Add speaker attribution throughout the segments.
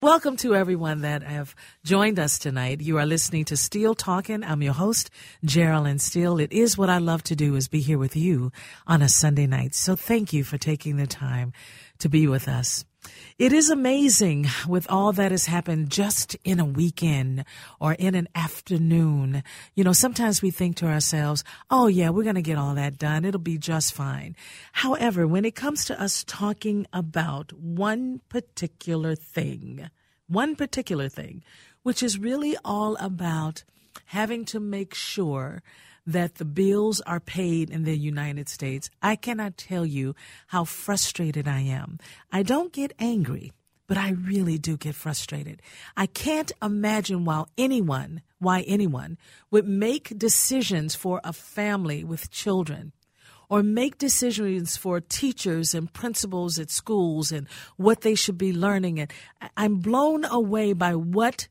Speaker 1: Welcome to everyone that have joined us tonight. You are listening to Steele Talking. I'm your host, Jearlyn Steele. It is what I love to do is be here with you on a Sunday night. So thank you for taking the time to be with us. It is amazing with all that has happened just in a weekend or in an afternoon. You know, sometimes we think to ourselves, oh, yeah, we're going to get all that done. It'll be just fine. However, when it comes to us talking about one particular thing, one particular thing, which is really all about having to make sure that the bills are paid in the United States, I cannot tell you how frustrated I am. I don't get angry, but I really do get frustrated. I can't imagine why anyone, why anyone would make decisions for a family with children or make decisions for teachers and principals at schools and what they should be learning. And I'm blown away by what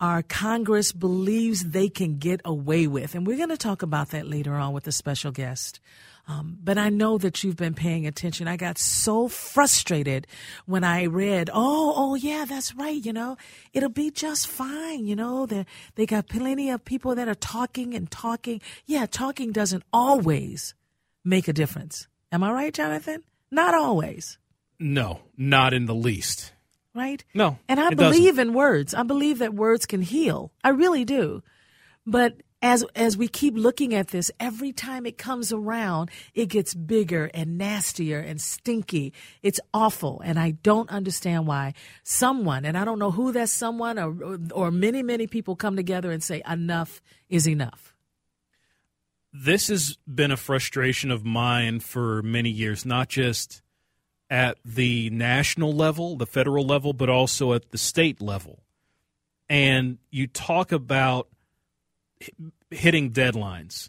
Speaker 1: our Congress believes they can get away with. And we're going to talk about that later on with a special guest. Um, but I know that you've been paying attention. I got so frustrated when I read, oh, oh yeah, that's right. You know, it'll be just fine. You know, they they got plenty of people that are talking and talking. Yeah, talking doesn't always make a difference. Am I right, Jonathan? Not always.
Speaker 2: No, not in the least
Speaker 1: right?
Speaker 2: No.
Speaker 1: And I believe doesn't. in words. I believe that words can heal. I really do. But as as we keep looking at this, every time it comes around, it gets bigger and nastier and stinky. It's awful, and I don't understand why someone, and I don't know who that someone or or many many people come together and say enough is enough.
Speaker 2: This has been a frustration of mine for many years, not just at the national level, the federal level, but also at the state level. And you talk about hitting deadlines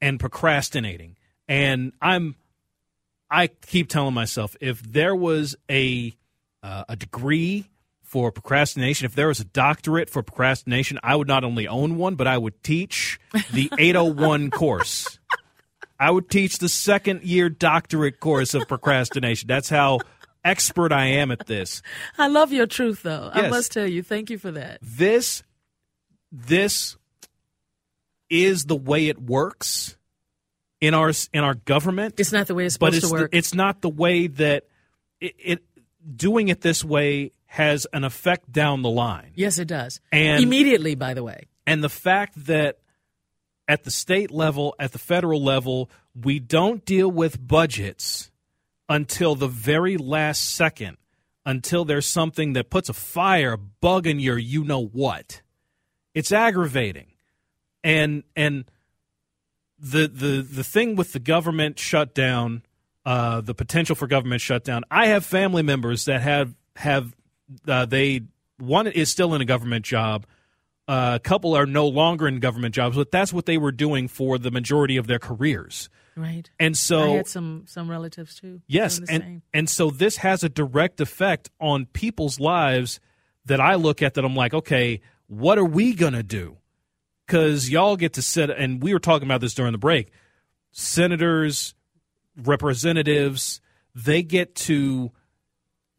Speaker 2: and procrastinating. And I'm I keep telling myself if there was a uh, a degree for procrastination, if there was a doctorate for procrastination, I would not only own one, but I would teach the 801 course. I would teach the second year doctorate course of procrastination. That's how expert I am at this.
Speaker 1: I love your truth though. Yes. I must tell you. Thank you for that.
Speaker 2: This this is the way it works in our in our government.
Speaker 1: It's not the way it's supposed
Speaker 2: it's
Speaker 1: to work.
Speaker 2: The, it's not the way that it, it doing it this way has an effect down the line.
Speaker 1: Yes, it does. And immediately, by the way.
Speaker 2: And the fact that at the state level, at the federal level, we don't deal with budgets until the very last second, until there's something that puts a fire, bug in your you know what. It's aggravating. And and the the the thing with the government shutdown, uh, the potential for government shutdown. I have family members that have have uh, they one is still in a government job a couple are no longer in government jobs, but that's what they were doing for the majority of their careers.
Speaker 1: Right.
Speaker 2: And so
Speaker 1: I had some some relatives too.
Speaker 2: Yes, and same. and so this has a direct effect on people's lives that I look at that I'm like, okay, what are we gonna do? Because y'all get to sit, and we were talking about this during the break. Senators, representatives, they get to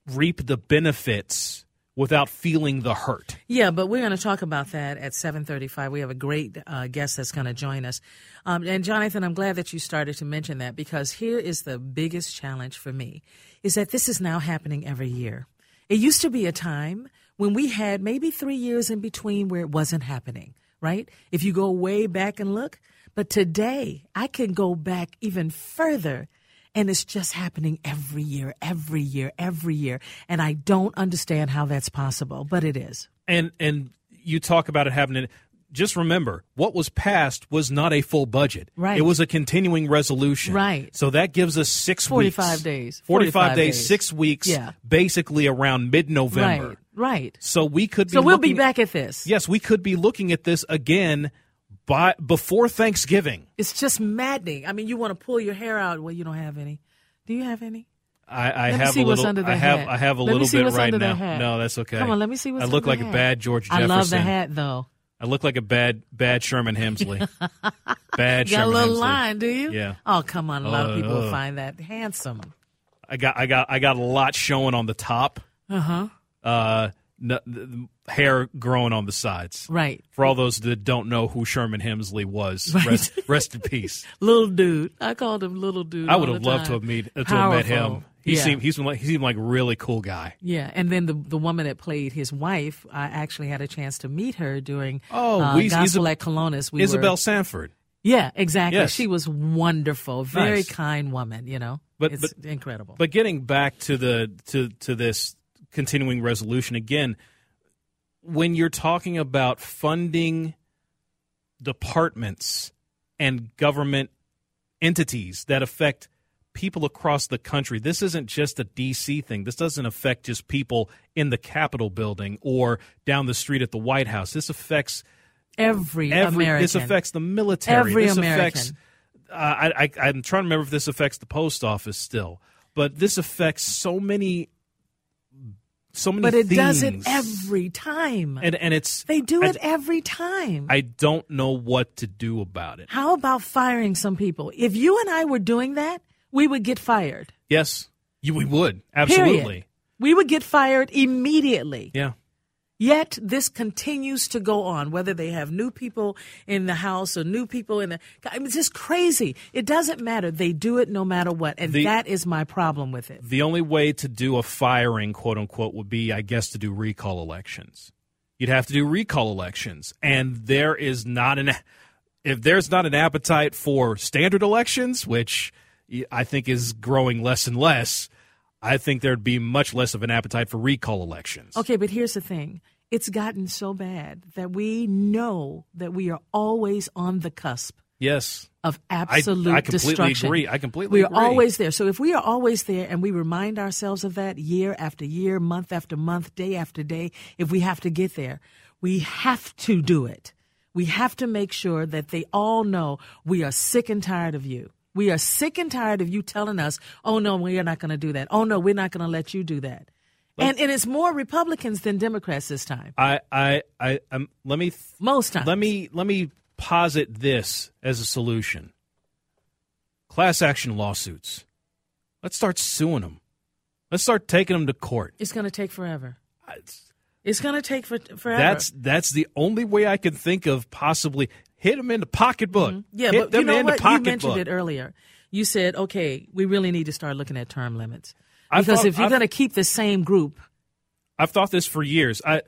Speaker 2: reap the benefits without feeling the hurt.
Speaker 1: Yeah, but we're going to talk about that at 7:35. We have a great uh, guest that's going to join us. Um, and Jonathan, I'm glad that you started to mention that because here is the biggest challenge for me is that this is now happening every year. It used to be a time when we had maybe 3 years in between where it wasn't happening, right? If you go way back and look, but today I can go back even further and it's just happening every year, every year, every year. And I don't understand how that's possible, but it is.
Speaker 2: And and you talk about it happening. Just remember, what was passed was not a full budget.
Speaker 1: Right.
Speaker 2: It was a continuing resolution.
Speaker 1: Right.
Speaker 2: So that gives us six
Speaker 1: 45
Speaker 2: weeks.
Speaker 1: days.
Speaker 2: 45,
Speaker 1: 45
Speaker 2: days,
Speaker 1: days.
Speaker 2: six weeks,
Speaker 1: Yeah.
Speaker 2: basically around mid November.
Speaker 1: Right, right.
Speaker 2: So we could be
Speaker 1: So we'll be back at this.
Speaker 2: Yes, we could be looking at this again by before Thanksgiving.
Speaker 1: It's just maddening. I mean, you want to pull your hair out. Well, you don't have any. Do you have any?
Speaker 2: I, I
Speaker 1: Let me
Speaker 2: have
Speaker 1: see
Speaker 2: a
Speaker 1: what's
Speaker 2: little. I have.
Speaker 1: hat.
Speaker 2: I have a
Speaker 1: Let
Speaker 2: little bit right now. No, that's okay.
Speaker 1: Come on, let me see what's
Speaker 2: I look like a bad George Jefferson.
Speaker 1: I love the hat, though.
Speaker 2: I look like a bad, bad Sherman Hemsley. bad
Speaker 1: You got a little
Speaker 2: Hemsley.
Speaker 1: line, do you?
Speaker 2: Yeah.
Speaker 1: Oh, come on. A lot of people
Speaker 2: Uh,
Speaker 1: will find that handsome.
Speaker 2: I got. I got. I got a lot showing on the top.
Speaker 1: Uh-huh.
Speaker 2: Uh n- the hair growing on the sides.
Speaker 1: Right.
Speaker 2: For all those that don't know who Sherman Hemsley was, rest, rest in peace.
Speaker 1: Little dude. I called him little dude.
Speaker 2: I would have loved to have meet to have met him. He
Speaker 1: yeah.
Speaker 2: seemed he seemed like he seemed like a really cool guy.
Speaker 1: Yeah, and then the the woman that played his wife, I actually had a chance to meet her during
Speaker 2: Oh,
Speaker 1: uh,
Speaker 2: we-
Speaker 1: Gospel
Speaker 2: Isab-
Speaker 1: at Colonus. We
Speaker 2: Isabel
Speaker 1: were,
Speaker 2: Sanford.
Speaker 1: yeah, exactly.
Speaker 2: Yes.
Speaker 1: She was wonderful, very
Speaker 2: Nice.
Speaker 1: kind woman. You know,
Speaker 2: But-
Speaker 1: it's
Speaker 2: but-
Speaker 1: incredible.
Speaker 2: But getting back to the to to this continuing resolution again, when you're talking about funding departments and government entities that affect people across the country, this isn't just a DC thing. This doesn't affect just people in the Capitol building or down the street at the White House. This affects
Speaker 1: every,
Speaker 2: every
Speaker 1: American.
Speaker 2: this affects the military.
Speaker 1: Every
Speaker 2: this
Speaker 1: American.
Speaker 2: affects. Uh, I, I I'm trying to remember if this affects the post office still, but this affects so many, so many.
Speaker 1: but it does it every time.
Speaker 2: and and it's
Speaker 1: they do
Speaker 2: I-
Speaker 1: it every time.
Speaker 2: I don't know what to do about it.
Speaker 1: How about firing some people? If you and I were doing that, we would get fired.
Speaker 2: Yes, you, we would
Speaker 1: Period.
Speaker 2: absolutely.
Speaker 1: We would get fired immediately.
Speaker 2: Yeah.
Speaker 1: Yet this continues to go on, whether they have new people in the house or new people in the. I mean, it's just crazy. It doesn't matter. They do it no matter what, and
Speaker 2: The-
Speaker 1: that is my problem with it.
Speaker 2: The only way to do a firing, quote unquote, would be, I guess, to do recall elections. You'd have to do recall elections, and there is not an if there's not an appetite for standard elections, which I think is growing less and less. I think there'd be much less of an appetite for recall elections.
Speaker 1: Okay, but here's the thing. It's gotten so bad that we know that we are always on the cusp
Speaker 2: Yes.
Speaker 1: of absolute
Speaker 2: I completely
Speaker 1: destruction.
Speaker 2: agree. I completely
Speaker 1: we are always there. So if we are always there and we remind ourselves of that year after year, month after month, day after day, if we have to get there, we have to do it. We have to make sure that they all know we are sick and tired of you. We are sick and tired of you telling us, "Oh no, we are not going to do that. Oh no, we're not going to let you do that." and and it's more Republicans than Democrats this time.
Speaker 2: I I I um, let me th-
Speaker 1: Most times.
Speaker 2: Let me let me posit this as a solution. Class action lawsuits. Let's start suing them. Let's start taking them to court.
Speaker 1: It's going to take forever.
Speaker 2: It's-
Speaker 1: It's going to take for, forever.
Speaker 2: That's that's the only way I can think of possibly hit them in the pocketbook.
Speaker 1: Yeah,
Speaker 2: hit
Speaker 1: but you know what? You mentioned it earlier. You said, okay, we really need to start looking at term limits. Because
Speaker 2: thought-
Speaker 1: if you're going to keep the same group,
Speaker 2: I've thought this for years. I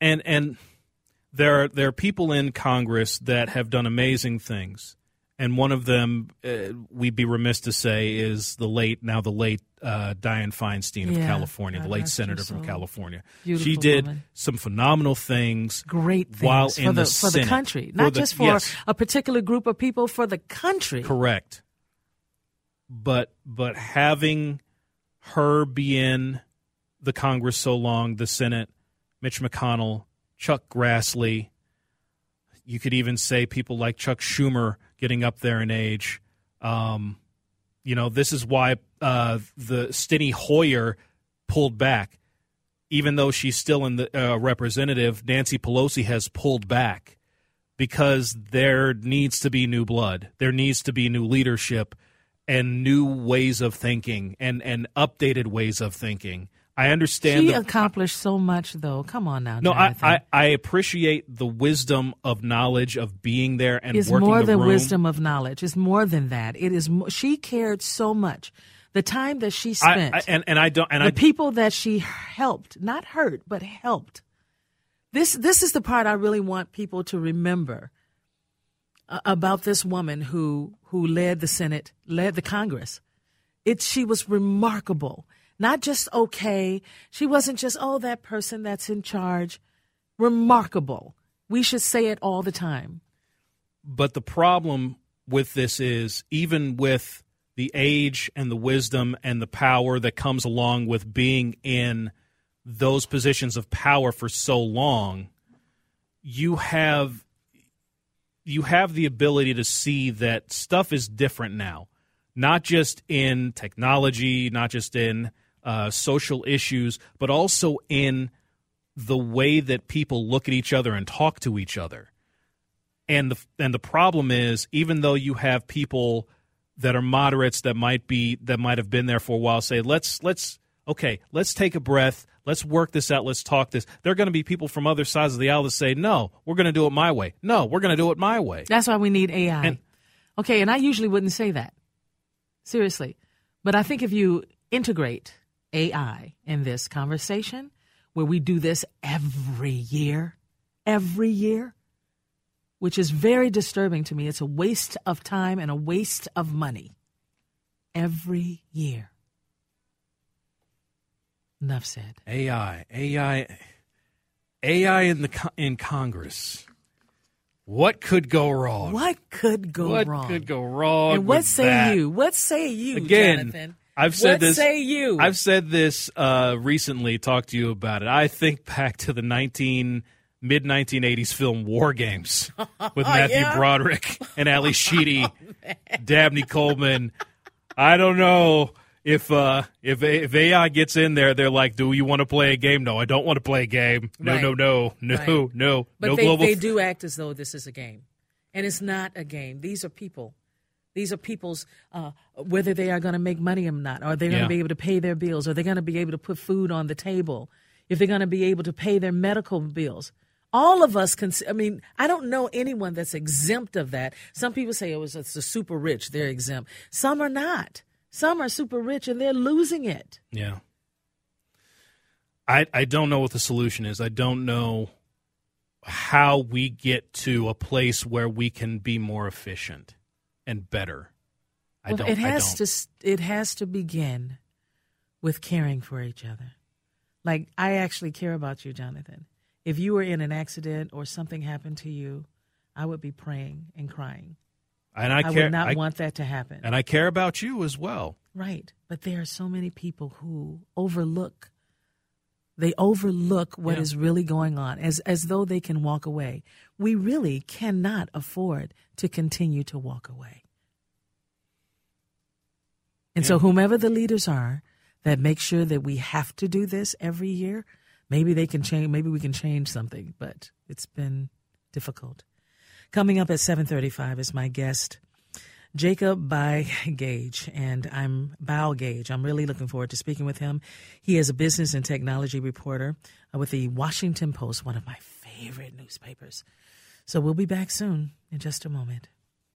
Speaker 2: and and there are there are people in Congress that have done amazing things, and one of them uh, we'd be remiss to say is the late now the late uh, Dianne Feinstein of
Speaker 1: Yeah,
Speaker 2: California, the late senator from. California. She did
Speaker 1: woman.
Speaker 2: some phenomenal things.
Speaker 1: great things
Speaker 2: While
Speaker 1: for
Speaker 2: in
Speaker 1: the,
Speaker 2: the
Speaker 1: for the country,
Speaker 2: For
Speaker 1: not
Speaker 2: the-
Speaker 1: just for
Speaker 2: yes.
Speaker 1: a particular group of people, for the country.
Speaker 2: Correct. But but having her be in the Congress so long, the Senate, Mitch McConnell, Chuck Grassley, you could even say people like Chuck Schumer getting up there in age. Um, you know, this is why uh, the Steny Hoyer pulled back, even though she's still in the uh, representative. Nancy Pelosi has pulled back because there needs to be new blood. There needs to be new leadership and new ways of thinking and, and updated ways of thinking. I understand.
Speaker 1: She
Speaker 2: the,
Speaker 1: accomplished so much, though. Come on now.
Speaker 2: No, I, I, I appreciate the wisdom of knowledge of being there and
Speaker 1: it's
Speaker 2: working
Speaker 1: more
Speaker 2: the
Speaker 1: than
Speaker 2: room.
Speaker 1: wisdom of knowledge. It's more than that. It is. She cared so much. The time that she
Speaker 2: I,
Speaker 1: spent,
Speaker 2: I, and and I don't and
Speaker 1: the
Speaker 2: I
Speaker 1: people that she helped, not hurt, but helped. This this is the part I really want people to remember uh, about this woman who who led the Senate, led the Congress. It she was remarkable. Not just okay. She wasn't just oh that person that's in charge. Remarkable. We should say it all the time.
Speaker 2: But the problem with this is even with the age and the wisdom and the power that comes along with being in those positions of power for so long, you have you have the ability to see that stuff is different now, not just in technology, not just in uh, social issues, but also in the way that people look at each other and talk to each other. And the and the problem is, even though you have people that are moderates that might be that might have been there for a while, say let's let's okay, let's take a breath, let's work this out, let's talk this. There are going to be people from other sides of the aisle that say, no, we're going to do it my way. No, we're going to do it my way.
Speaker 1: That's why we need AI.
Speaker 2: And-
Speaker 1: okay, and I usually wouldn't say that. Seriously. But I think if you integrate AI in this conversation, where we do this every year, every year, which is very disturbing to me. It's a waste of time and a waste of money. Every year. Enough said.
Speaker 2: AI, AI, AI in the in Congress. What could go wrong?
Speaker 1: What could go
Speaker 2: What
Speaker 1: wrong?
Speaker 2: could go wrong?
Speaker 1: and what say
Speaker 2: that?
Speaker 1: you? What say you,
Speaker 2: Again,
Speaker 1: Jonathan?
Speaker 2: I've said
Speaker 1: what
Speaker 2: this.
Speaker 1: say you?
Speaker 2: I've said this uh, recently. Talked to you about it. I think back to the nineteen mid nineteen eighties film War Games with Matthew
Speaker 1: Yeah?
Speaker 2: Broderick and Ali Sheedy, Dabney Coleman. I don't know if uh, if if AI gets in there, they're like, "Do you want to play a game?" No, I don't want to play a game. No,
Speaker 1: Right.
Speaker 2: no, no, no,
Speaker 1: Right.
Speaker 2: no,
Speaker 1: But
Speaker 2: no
Speaker 1: they,
Speaker 2: global.
Speaker 1: they do act as though this is a game. And it's not a game. These are people. These are people's, uh, whether they are going to make money or not, Are they're going to
Speaker 2: Yeah.
Speaker 1: be able to pay their bills, Are they're going to be able to put food on the table, if they're going to be able to pay their medical bills. All of us can, I mean, I don't know anyone that's exempt of that. Some people say, oh, it's the super rich, they're exempt. Some are not. Some are super rich and they're losing it.
Speaker 2: Yeah. I I don't know what the solution is. I don't know how we get to a place where we can be more efficient and better. I
Speaker 1: Well,
Speaker 2: don't.
Speaker 1: it has
Speaker 2: don't.
Speaker 1: to it has to begin with caring for each other. Like I actually care about you, Jonathan. If you were in an accident or something happened to you, I would be praying and crying.
Speaker 2: and I
Speaker 1: I,
Speaker 2: care.
Speaker 1: would not
Speaker 2: I-
Speaker 1: want that to happen.
Speaker 2: and I care about you as well.
Speaker 1: right. But there are so many people who overlook they overlook what is
Speaker 2: Yeah.
Speaker 1: really going on as as though they can walk away. We really cannot afford to continue to walk away. And so, whomever the leaders are that make sure that we have to do this every year, maybe they can change. Maybe we can change something. But it's been difficult. Coming up at seven thirty-five is my guest, Jacob by Gage, and I'm Bogage. I'm really looking forward to speaking with him. He is a business and technology reporter uh, with the Washington Post, one of my favorite newspapers. So we'll be back soon in just a moment.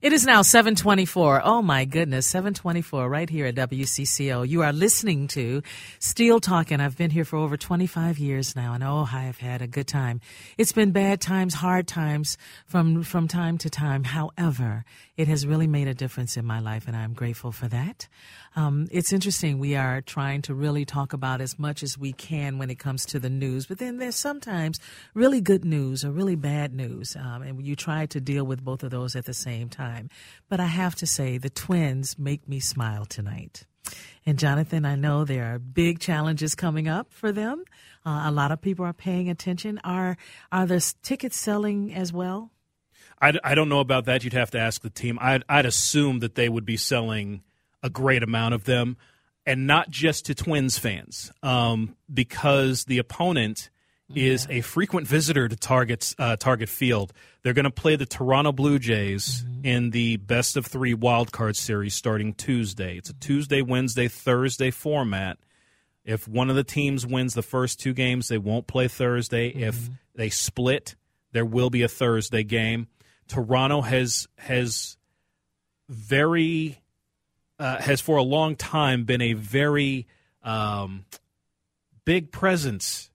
Speaker 1: It is now 724. Oh my goodness, 724 right here at WCCO. You are listening to Steele Talking. I've been here for over 25 years now and oh, I have had a good time. It's been bad times, hard times from, from time to time. However, it has really made a difference in my life and I'm grateful for that. Um, it's interesting. We are trying to really talk about as much as we can when it comes to the news, but then there's sometimes really good news or really bad news. Um, and you try to deal with both of those at the same time. But I have to say, the twins make me smile tonight. And Jonathan, I know there are big challenges coming up for them. Uh, a lot of people are paying attention. Are are the tickets selling as well?
Speaker 2: I, I don't know about that. You'd have to ask the team. I'd, I'd assume that they would be selling a great amount of them, and not just to Twins fans, um, because the opponent is a frequent visitor to Target's uh, Target Field. They're going to play the Toronto Blue Jays mm-hmm. in the best of three wild card series starting Tuesday. It's a Tuesday, Wednesday, Thursday format. If one of the teams wins the first two games, they won't play Thursday. Mm-hmm. If they split, there will be a Thursday game. Toronto has has very uh, has for a long time been a very um, big presence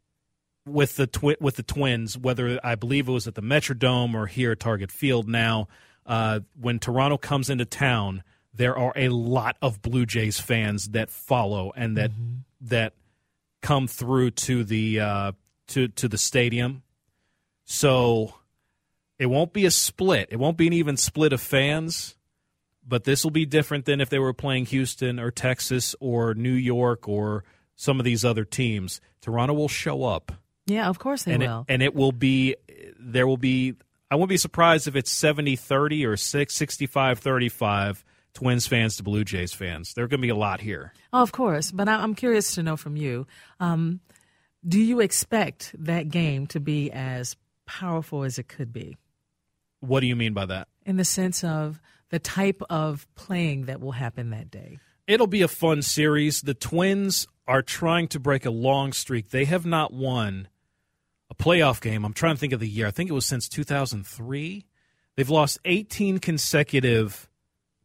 Speaker 2: with the twi- with the Twins, whether I believe it was at the Metrodome or here at Target Field. Now, uh, when Toronto comes into town, there are a lot of Blue Jays fans that follow and that mm-hmm. that come through to the uh, to to the stadium. So it won't be a split. It won't be an even split of fans. But this will be different than if they were playing Houston or Texas or New York or some of these other teams. Toronto will show up
Speaker 1: yeah, of course they
Speaker 2: and
Speaker 1: will.
Speaker 2: It, and it will be, there will be, I won't be surprised if it's 70 30 or 6, 65 35 Twins fans to Blue Jays fans. There are going to be a lot here.
Speaker 1: Oh, of course. But I'm curious to know from you um, do you expect that game to be as powerful as it could be?
Speaker 2: What do you mean by that?
Speaker 1: In the sense of the type of playing that will happen that day.
Speaker 2: It'll be a fun series. The Twins are trying to break a long streak. They have not won a playoff game. I'm trying to think of the year. I think it was since 2003. They've lost 18 consecutive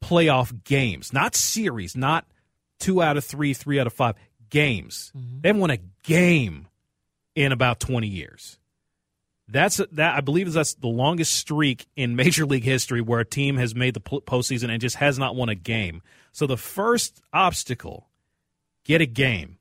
Speaker 2: playoff games, not series, not two out of three, three out of five games. Mm-hmm. They haven't won a game in about 20 years. That's that I believe that's the longest streak in Major League history where a team has made the postseason and just has not won a game. So the first obstacle, get a game,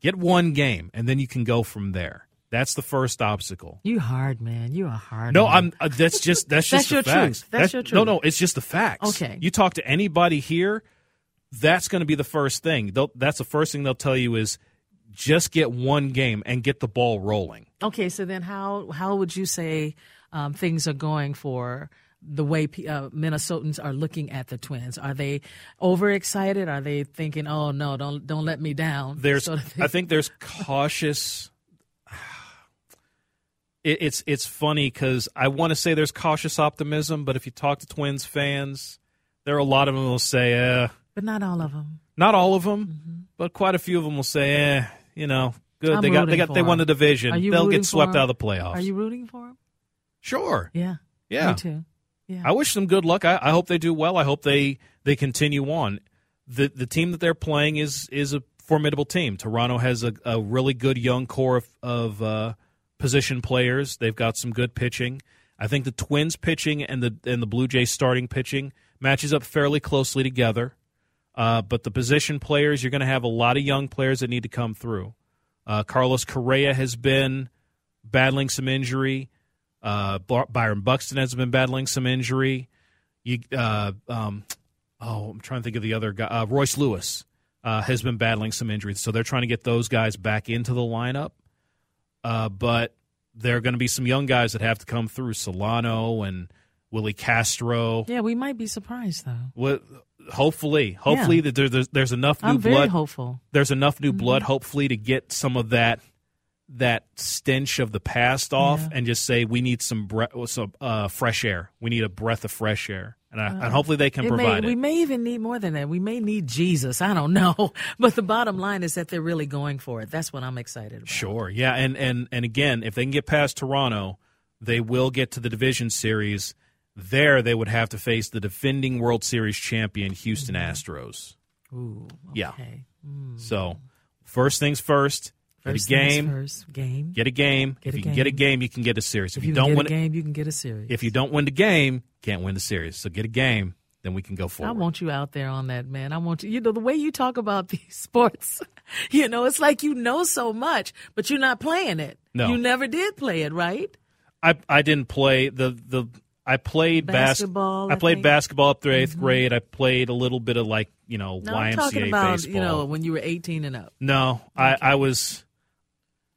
Speaker 2: get one game, and then you can go from there. That's the first obstacle.
Speaker 1: You hard man. You are hard.
Speaker 2: No,
Speaker 1: man.
Speaker 2: I'm. Uh, that's just that's just
Speaker 1: that's your
Speaker 2: facts.
Speaker 1: truth. That's, that's, your truth.
Speaker 2: No, no, it's just the facts.
Speaker 1: Okay.
Speaker 2: You talk to anybody here, that's going to be the first thing. They'll, that's the first thing they'll tell you is just get one game and get the ball rolling.
Speaker 1: Okay, so then how how would you say um, things are going for? the way uh, Minnesotans are looking at the Twins. Are they overexcited? Are they thinking, "Oh no, don't don't let me down"?
Speaker 2: There's, sort of I think there's cautious it, it's it's funny because I want to say there's cautious optimism, but if you talk to Twins fans, there are a lot of them will say, eh.
Speaker 1: But not all of them.
Speaker 2: Not all of them, mm-hmm. but quite a few of them will say, eh, you know, good.
Speaker 1: I'm
Speaker 2: they got they got they won the division. They'll get swept out of the playoffs.
Speaker 1: Are you rooting for them?
Speaker 2: Sure.
Speaker 1: Yeah.
Speaker 2: Yeah.
Speaker 1: Me too. Yeah.
Speaker 2: I wish them good luck. I, I hope they do well. I hope they they continue on. The the team that they're playing is is a formidable team. Toronto has a, a really good young core of, of uh, position players. They've got some good pitching. I think the Twins pitching and the and the Blue Jays starting pitching matches up fairly closely together. Uh, but the position players, you're going to have a lot of young players that need to come through. Uh, Carlos Correa has been battling some injury. Uh, Byron Buxton has been battling some injury. You, uh, um, oh, I'm trying to think of the other guy. Uh, Royce Lewis uh, has been battling some injuries, so they're trying to get those guys back into the lineup. Uh, but there are going to be some young guys that have to come through Solano and Willie Castro.
Speaker 1: Yeah, we might be surprised though.
Speaker 2: Well, hopefully, hopefully yeah. that there, there's, there's enough new
Speaker 1: I'm
Speaker 2: blood.
Speaker 1: Very hopeful.
Speaker 2: There's enough new mm-hmm. blood, hopefully, to get some of that that stench of the past off, yeah. and just say we need some bre- some uh, fresh air. We need a breath of fresh air and, I, uh, and hopefully they can
Speaker 1: it
Speaker 2: provide
Speaker 1: may,
Speaker 2: it.
Speaker 1: We may even need more than that. We may need Jesus. I don't know, but the bottom line is that they're really going for it. That's what I'm excited about.
Speaker 2: Sure, yeah, and and and again, if they can get past Toronto, they will get to the division series. There, they would have to face the defending World Series champion Houston Astros.
Speaker 1: Ooh,
Speaker 2: Yeah.
Speaker 1: Mm.
Speaker 2: So, first things first.
Speaker 1: First
Speaker 2: get a game.
Speaker 1: first, game.
Speaker 2: Get a game.
Speaker 1: Get
Speaker 2: if
Speaker 1: a
Speaker 2: you can get a
Speaker 1: game.
Speaker 2: game, you can get a series. If,
Speaker 1: if you,
Speaker 2: you, don't win,
Speaker 1: a game, you can get a series.
Speaker 2: if you don't win the game, can't win the series. So get a game, then we can go
Speaker 1: for
Speaker 2: it.
Speaker 1: I want you out there on that, man. I want you. You know the way you talk about these sports. You know, it's like you know so much, but you're not playing it.
Speaker 2: No.
Speaker 1: you never did play it, right?
Speaker 2: I I didn't play the the I played bas-
Speaker 1: Basketball,
Speaker 2: I
Speaker 1: I
Speaker 2: played
Speaker 1: think.
Speaker 2: basketball up through 8th grade. I played a little bit of like you know
Speaker 1: No,
Speaker 2: YMCA
Speaker 1: I'm talking about
Speaker 2: baseball.
Speaker 1: you know when you were 18 and up.
Speaker 2: no, I I was.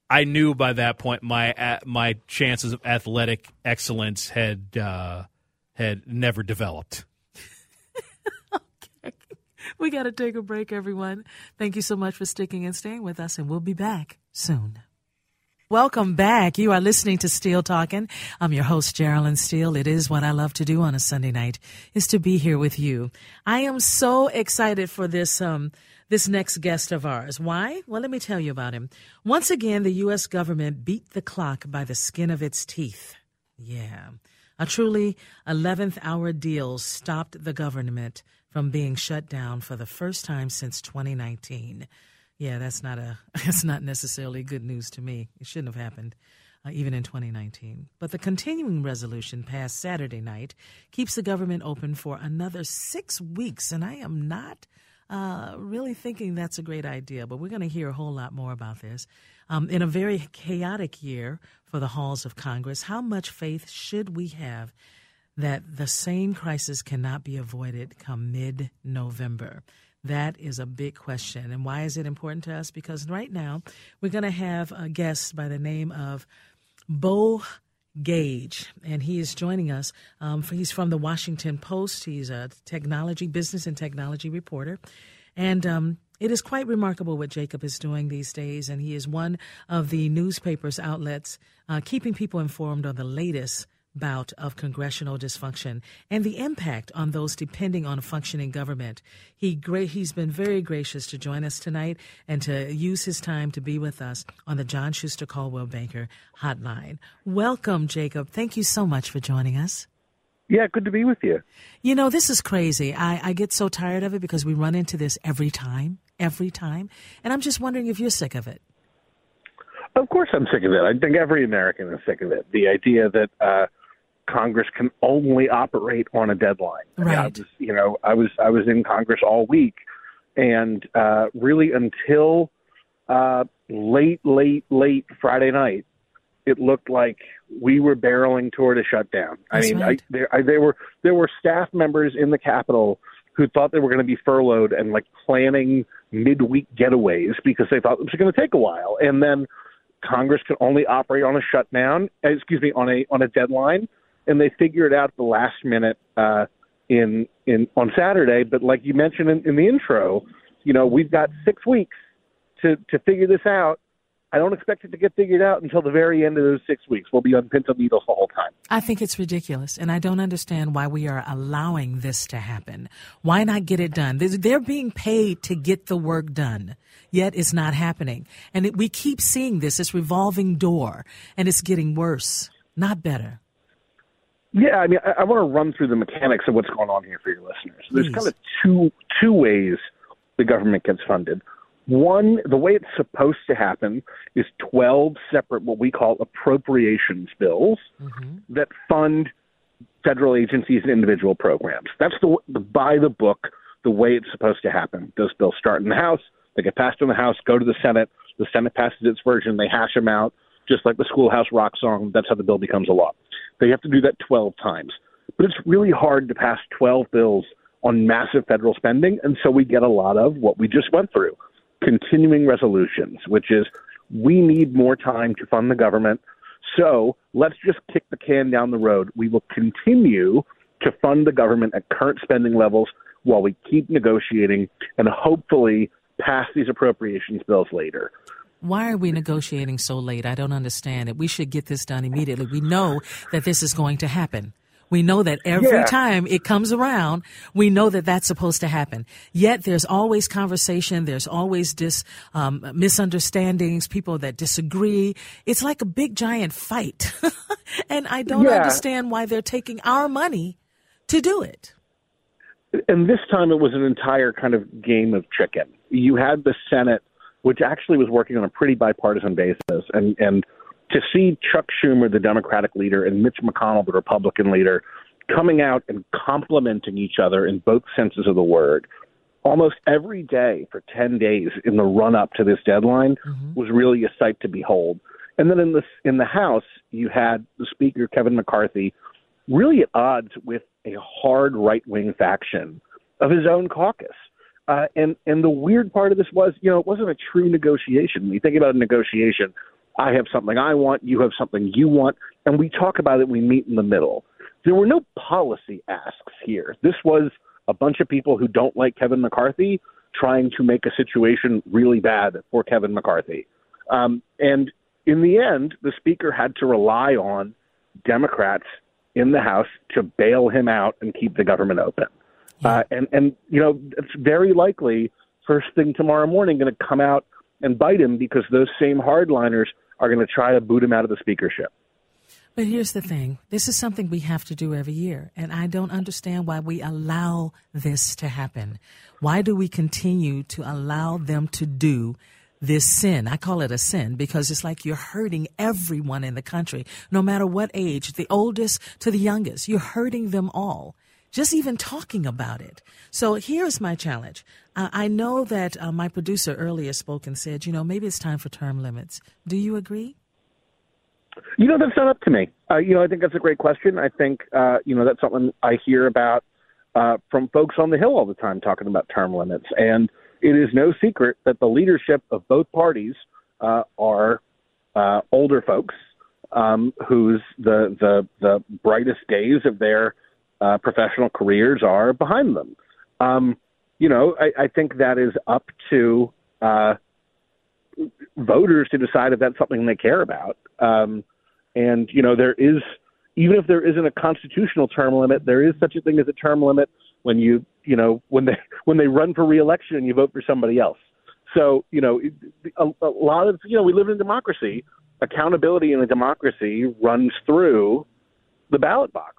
Speaker 2: I knew by that point my a- my chances of athletic excellence had uh, had never developed.
Speaker 1: Okay, we got to take a break, everyone. Thank you so much for sticking and staying with us, and we'll be back soon. Welcome back. You are listening to Steele Talking. I'm your host, Jearlyn Steele. It is what I love to do on a Sunday night, is to be here with you. I am so excited for this, um, this next guest of ours. Why? Well, let me tell you about him. Once again, the U.S. government beat the clock by the skin of its teeth. Yeah. A truly 11th hour deal stopped the government from being shut down for the first time since 2019. Yeah, that's not a that's not necessarily good news to me. It shouldn't have happened uh, even in 2019. But the continuing resolution passed Saturday night keeps the government open for another 6 weeks and I am not uh, really thinking that's a great idea, but we're going to hear a whole lot more about this. Um, in a very chaotic year for the halls of Congress, how much faith should we have that the same crisis cannot be avoided come mid November? That is a big question. And why is it important to us? Because right now we're going to have a guest by the name of Bo Gage, and he is joining us. Um, he's from the Washington Post. He's a technology, business and technology reporter. And um, it is quite remarkable what Jacob is doing these days. And he is one of the newspapers outlets uh, keeping people informed on the latest bout of congressional dysfunction and the impact on those depending on a functioning government. He gra- he's been very gracious to join us tonight and to use his time to be with us on the John Schuster Coldwell Banker hotline. Welcome, Jacob. Thank you so much for joining us.
Speaker 3: Yeah, good to be with you.
Speaker 1: You know, this is crazy. I, I get so tired of it because we run into this every time, every time. And I'm just wondering if you're sick of it.
Speaker 3: Of course, I'm sick of it. I think every American is sick of it. The idea that uh, Congress can only operate on a deadline. I, mean, I
Speaker 1: Right.
Speaker 3: was, you know, I was I was in Congress all week, and uh, really until uh, late, late, late Friday night, it looked like we were barreling toward a shutdown.
Speaker 1: That's
Speaker 3: I mean,
Speaker 1: right.
Speaker 3: I, there, I, there were there were staff members in the Capitol who thought they were going to be furloughed and like planning midweek getaways because they thought it was going to take a while, and then Congress can only operate on a shutdown. Excuse me, on a on a deadline, and they figure it out the last minute uh, in in on Saturday. But like you mentioned in, in the intro, you know we've got six weeks to to figure this out. I don't expect it to get figured out until the very end of those six weeks. We'll be on and needles the whole time.
Speaker 1: I think it's ridiculous, and I don't understand why we are allowing this to happen. Why not get it done? They're- being paid to get the work done, yet it's not happening. And we keep seeing this, this revolving door, and it's getting worse, not better.
Speaker 3: Yeah, I mean, I, I want to run through the mechanics of what's going on here for your listeners. There's
Speaker 1: Please.
Speaker 3: kind of two two ways the government gets funded. One, the way it's supposed to happen is 12 separate what we call appropriations bills mm-hmm. that fund federal agencies and individual programs. That's the, the by the book, the way it's supposed to happen. Those bills start in the House, they get passed in the House, go to the Senate, the Senate passes its version, they hash them out, just like the Schoolhouse Rock song. That's how the bill becomes a law. They have to do that 12 times. But it's really hard to pass 12 bills on massive federal spending, and so we get a lot of what we just went through continuing resolutions, which is we need more time to fund the government. So let's just kick the can down the road. We will continue to fund the government at current spending levels while we keep negotiating and hopefully pass these appropriations bills later.
Speaker 1: Why are we negotiating so late? I don't understand it. We should get this done immediately. We know that this is going to happen. We know that every
Speaker 3: Yeah.
Speaker 1: time it comes around, we know that that's supposed to happen. Yet there's always conversation. There's always dis, um, misunderstandings, people that disagree. It's like a big giant fight. and I don't
Speaker 3: Yeah.
Speaker 1: understand why they're taking our money to do it.
Speaker 3: and this time it was an entire kind of game of chicken. You had the Senate, which actually was working on a pretty bipartisan basis, and and to see Chuck Schumer, the Democratic leader, and Mitch McConnell, the Republican leader, coming out and complimenting each other in both senses of the word, almost every day for ten days in the run up to this deadline mm-hmm. was really a sight to behold. And then in the in the House, you had the Speaker Kevin McCarthy really at odds with a hard right wing faction of his own caucus. Uh, and and the weird part of this was, you know, it wasn't a true negotiation. When you think about a negotiation, I have something I want, you have something you want, and we talk about it. We meet in the middle. There were no policy asks here. This was a bunch of people who don't like Kevin McCarthy trying to make a situation really bad for Kevin McCarthy. Um, and in the end, the speaker had to rely on Democrats in the House to bail him out and keep the government open. Uh, and and you know it's very likely first thing tomorrow morning going to come out and bite him because those same hardliners are going to try to boot him out of the speakership.
Speaker 1: But here's the thing this is something we have to do every year. And I don't understand why we allow this to happen. Why do we continue to allow them to do this sin? I call it a sin because it's like you're hurting everyone in the country, no matter what age, the oldest to the youngest. You're hurting them all. Just even talking about it. So here's my challenge. Uh, I know that uh, my producer earlier spoke and said, you know, maybe it's time for term limits. Do you agree?
Speaker 3: You know, that's not up to me. Uh, you know, I think that's a great question. I think, uh, you know, that's something I hear about uh, from folks on the Hill all the time talking about term limits. And it is no secret that the leadership of both parties uh, are older folks um, whose the, the, the brightest days of their uh, professional careers are behind them. Um, you know, I, I think that is up to uh, voters to decide if that's something they care about. Um, and you know, there is even if there isn't a constitutional term limit, there is such a thing as a term limit when you you know when they when they run for reelection and you vote for somebody else. So you know, a, a lot of you know we live in a democracy. Accountability in a democracy runs through the ballot box,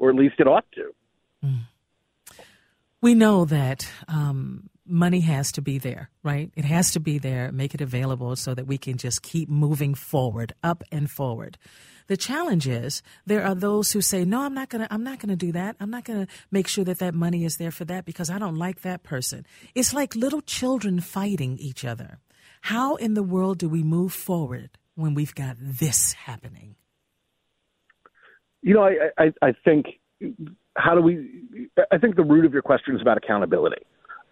Speaker 3: or at least it ought to.
Speaker 1: we know that um, money has to be there, right? It has to be there, make it available so that we can just keep moving forward, up and forward. The challenge is there are those who say, "No, I'm not gonna. I'm not gonna do that. I'm not gonna make sure that that money is there for that because I don't like that person." It's like little children fighting each other. How in the world do we move forward when we've got this happening?
Speaker 3: You know, I, I, I think how do we? I think the root of your question is about accountability,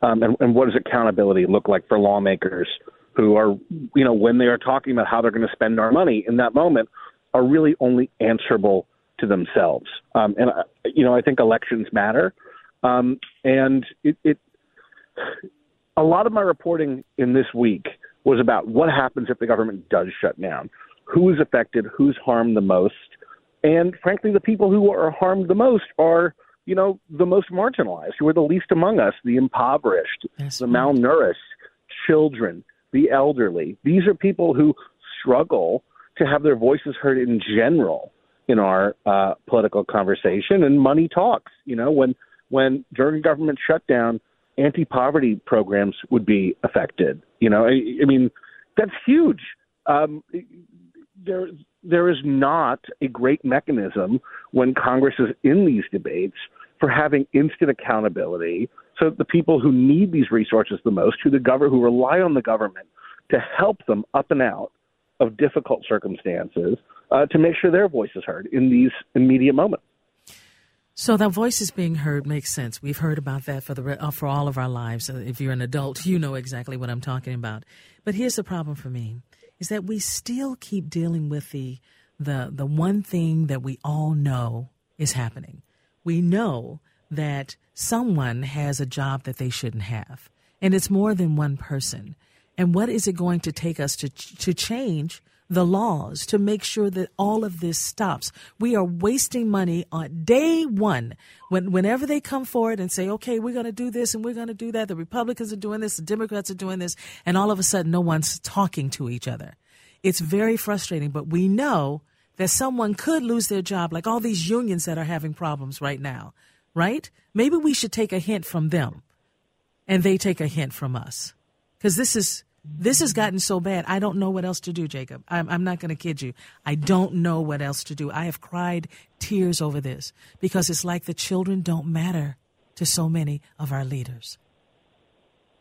Speaker 3: um, and, and what does accountability look like for lawmakers who are, you know, when they are talking about how they're going to spend our money in that moment, are really only answerable to themselves. Um, and uh, you know, I think elections matter, um, and it, it. A lot of my reporting in this week was about what happens if the government does shut down, who is affected, who's harmed the most, and frankly, the people who are harmed the most are, you know, the most marginalized, who are the least among us, the impoverished,
Speaker 1: That's
Speaker 3: the
Speaker 1: right.
Speaker 3: malnourished, children, the elderly. These are people who struggle to have their voices heard in general in our uh, political conversation. And money talks. You know, when when during government shutdown, anti-poverty programs would be affected. You know, I, I mean, that's huge. Um, there there is not a great mechanism when Congress is in these debates for having instant accountability so that the people who need these resources the most, who the government who rely on the government to help them up and out of difficult circumstances, uh, to make sure their voice is heard in these immediate moments.
Speaker 1: So that is being heard makes sense. We've heard about that for the uh, for all of our lives. Uh, If you're an adult, you know exactly what I'm talking about. But here's the problem for me: is that we still keep dealing with the the the one thing that we all know is happening. We know that someone has a job that they shouldn't have, and it's more than one person. And what is it going to take us to to change the laws to make sure that all of this stops. We are wasting money on day one. When, whenever they come forward and say, okay, we're going to do this and we're going to do that, the Republicans are doing this, the Democrats are doing this, and all of a sudden no one's talking to each other. It's very frustrating, but we know that someone could lose their job, like all these unions that are having problems right now, right? Maybe we should take a hint from them and they take a hint from us. Because this is this has gotten so bad. I don't know what else to do, Jacob. I'm, I'm not going to kid you. I don't know what else to do. I have cried tears over this because it's like the children don't matter to so many of our leaders.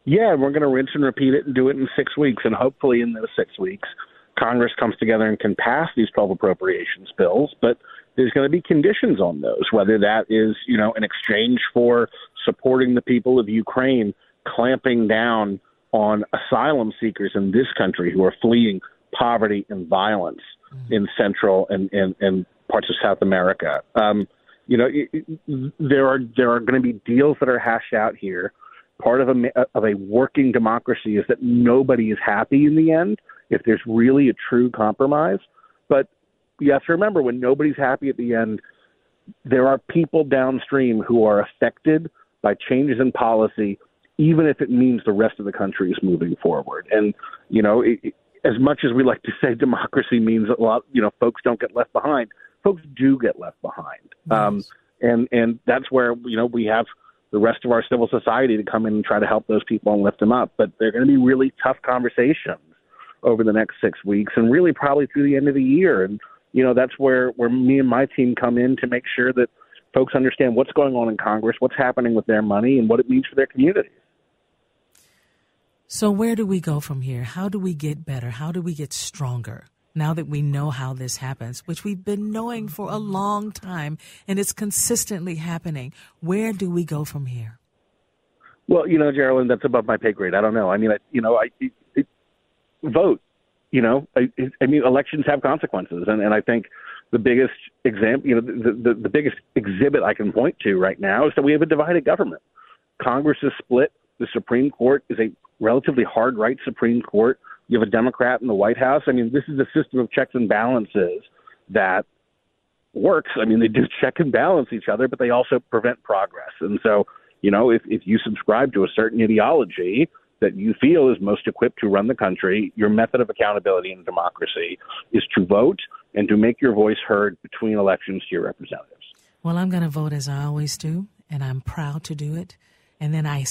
Speaker 3: Yeah, we're going to rinse and repeat it and do it in six weeks. And hopefully, in those six weeks, Congress comes together and can pass these 12 appropriations bills. But there's going to be conditions on those, whether that is, you know, in exchange for supporting the people of Ukraine, clamping down on asylum seekers in this country who are fleeing poverty and violence mm-hmm. in Central and, and, and parts of South America. Um, you know, it, it, there are there are going to be deals that are hashed out here. Part of a of a working democracy is that nobody is happy in the end if there's really a true compromise. But you have to remember when nobody's happy at the end, there are people downstream who are affected by changes in policy even if it means the rest of the country is moving forward. And, you know, it, as much as we like to say democracy means a lot, you know, folks don't get left behind, folks do get left behind. Yes. Um, and, and that's where, you know, we have the rest of our civil society to come in and try to help those people and lift them up. But they're going to be really tough conversations over the next six weeks and really probably through the end of the year. And, you know, that's where, where me and my team come in to make sure that folks understand what's going on in Congress, what's happening with their money, and what it means for their communities.
Speaker 1: So, where do we go from here? How do we get better? How do we get stronger? Now that we know how this happens, which we've been knowing for a long time and it's consistently happening, where do we go from here?
Speaker 3: Well, you know, Geraldine, that's above my pay grade. I don't know. I mean, I, you know, I it, it, vote. You know, I, I mean, elections have consequences, and, and I think the biggest example, you know, the, the the biggest exhibit I can point to right now is that we have a divided government. Congress is split. The Supreme Court is a relatively hard right Supreme Court. You have a Democrat in the White House. I mean, this is a system of checks and balances that works. I mean, they do check and balance each other, but they also prevent progress. And so, you know, if, if you subscribe to a certain ideology that you feel is most equipped to run the country, your method of accountability in democracy is to vote and to make your voice heard between elections to your representatives.
Speaker 1: Well, I'm going to vote as I always do, and I'm proud to do it. And then I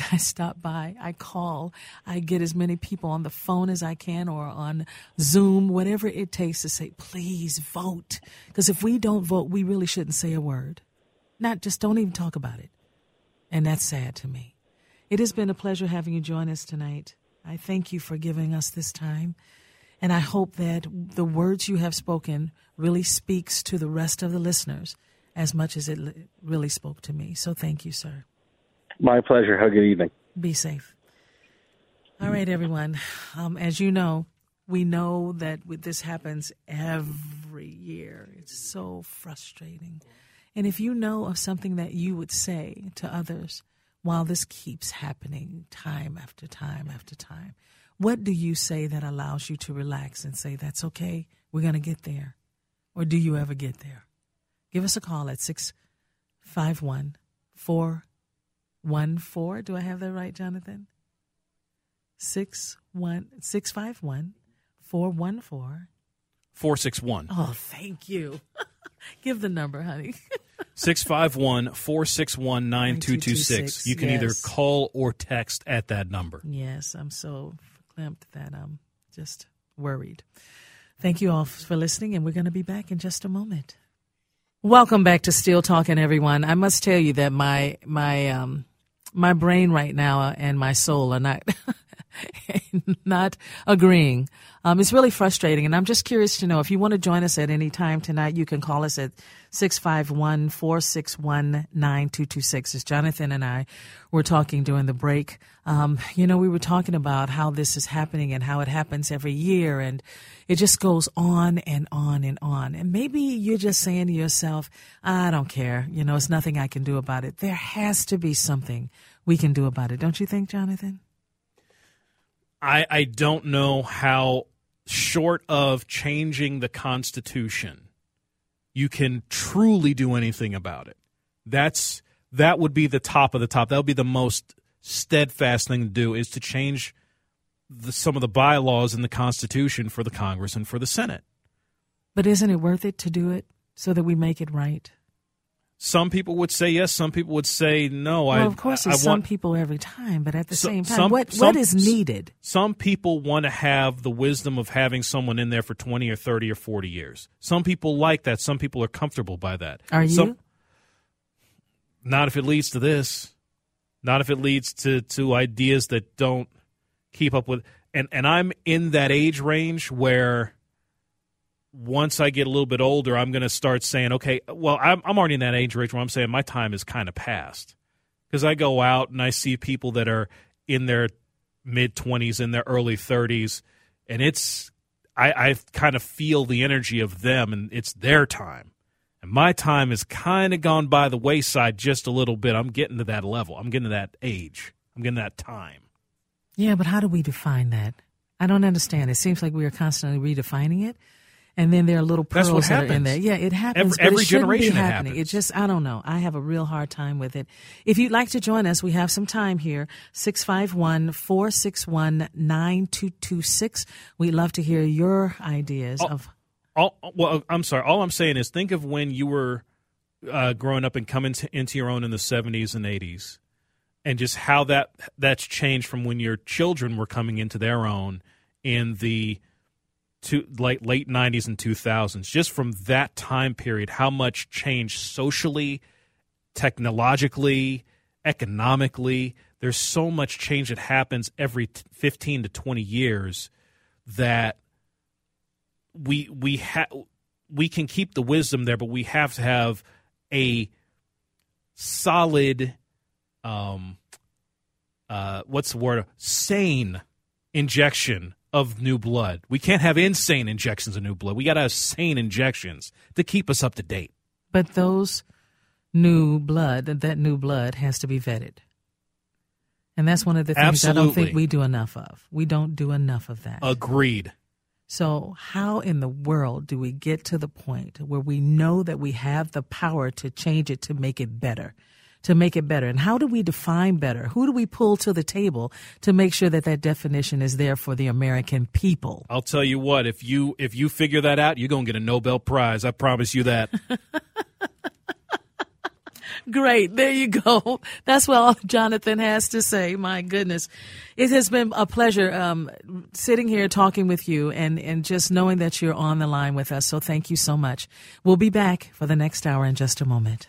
Speaker 1: I stop by, I call, I get as many people on the phone as I can or on Zoom, whatever it takes to say, please vote. Because if we don't vote, we really shouldn't say a word. Not just don't even talk about it. And that's sad to me. It has been a pleasure having you join us tonight. I thank you for giving us this time. And I hope that the words you have spoken really speaks to the rest of the listeners as much as it really spoke to me. So thank you, sir.
Speaker 3: My pleasure. Have a good evening.
Speaker 1: Be safe. All right, everyone. Um, as you know, we know that this happens every year. It's so frustrating. And if you know of something that you would say to others while this keeps happening time after time after time, what do you say that allows you to relax and say, that's okay, we're going to get there? Or do you ever get there? Give us a call at 651 one four. Do I have that right, Jonathan? Six one six five one four one four.
Speaker 2: Four six one.
Speaker 1: Oh, thank you. Give the number, honey.
Speaker 2: 651 461 9226. You can yes. either call or text at that number.
Speaker 1: Yes, I'm so clamped that I'm just worried. Thank you all for listening, and we're going to be back in just a moment. Welcome back to Steele Talking, everyone. I must tell you that my my um, my brain right now and my soul are not not agreeing. Um, it's really frustrating, and I'm just curious to know if you want to join us at any time tonight. You can call us at 651 461 9226. As Jonathan and I were talking during the break, um, you know, we were talking about how this is happening and how it happens every year, and it just goes on and on and on. And maybe you're just saying to yourself, I don't care. You know, it's nothing I can do about it. There has to be something we can do about it. Don't you think, Jonathan?
Speaker 2: I, I don't know how short of changing the Constitution, you can truly do anything about it. That's that would be the top of the top. That would be the most steadfast thing to do is to change the, some of the bylaws in the Constitution for the Congress and for the Senate.
Speaker 1: But isn't it worth it to do it so that we make it right?
Speaker 2: Some people would say yes. Some people would say no.
Speaker 1: Well,
Speaker 2: I,
Speaker 1: of course,
Speaker 2: I,
Speaker 1: it's
Speaker 2: I
Speaker 1: some people every time, but at the
Speaker 2: So-
Speaker 1: same time,
Speaker 2: some-
Speaker 1: what
Speaker 2: some-
Speaker 1: what is needed?
Speaker 2: Some people want to have the wisdom of having someone in there for 20 or 30 or 40 years. Some people like that. Some people are comfortable by that.
Speaker 1: Are you?
Speaker 2: Some- not if it leads to this. Not if it leads to, to ideas that don't keep up with. And, and I'm in that age range where once I get a little bit older, I'm going to start saying, okay, well, I'm, I'm already in that age range where I'm saying my time is kind of past. Because I go out and I see people that are in their mid 20s, in their early 30s, and it's, I, I kind of feel the energy of them, and it's their time. And my time has kind of gone by the wayside just a little bit. I'm getting to that level. I'm getting to that age. I'm getting that time.
Speaker 1: Yeah, but how do we define that? I don't understand. It seems like we are constantly redefining it. And then there are little
Speaker 2: That's
Speaker 1: pearls
Speaker 2: what
Speaker 1: that are in there. Yeah, it happens.
Speaker 2: Every- every
Speaker 1: it be
Speaker 2: generation it
Speaker 1: happening.
Speaker 2: happens.
Speaker 1: It just, I don't know. I have a real hard time with it. If you'd like to join us, we have some time here. 651 461 9226. We'd love to hear your ideas
Speaker 2: Oh.
Speaker 1: of.
Speaker 2: all well i'm sorry all i'm saying is think of when you were uh, growing up and coming to, into your own in the 70s and 80s and just how that that's changed from when your children were coming into their own in the to like late 90s and 2000s just from that time period how much change socially technologically economically there's so much change that happens every 15 to 20 years that we we ha- we can keep the wisdom there, but we have to have a solid, um, uh, what's the word? Sane injection of new blood. We can't have insane injections of new blood. We got to have sane injections to keep us up to date.
Speaker 1: But those new blood, that new blood has to be vetted. And that's one of the things I don't think we do enough of. We don't do enough of that.
Speaker 2: Agreed.
Speaker 1: So, how in the world do we get to the point where we know that we have the power to change it to make it better? To make it better. And how do we define better? Who do we pull to the table to make sure that that definition is there for the American people?
Speaker 2: I'll tell you what. If you if you figure that out, you're gonna get a Nobel Prize. I promise you that.
Speaker 1: Great. There you go. That's what all Jonathan has to say. My goodness. It has been a pleasure um, sitting here talking with you and, and just knowing that you're on the line with us. So thank you so much. We'll be back for the next hour in just a moment.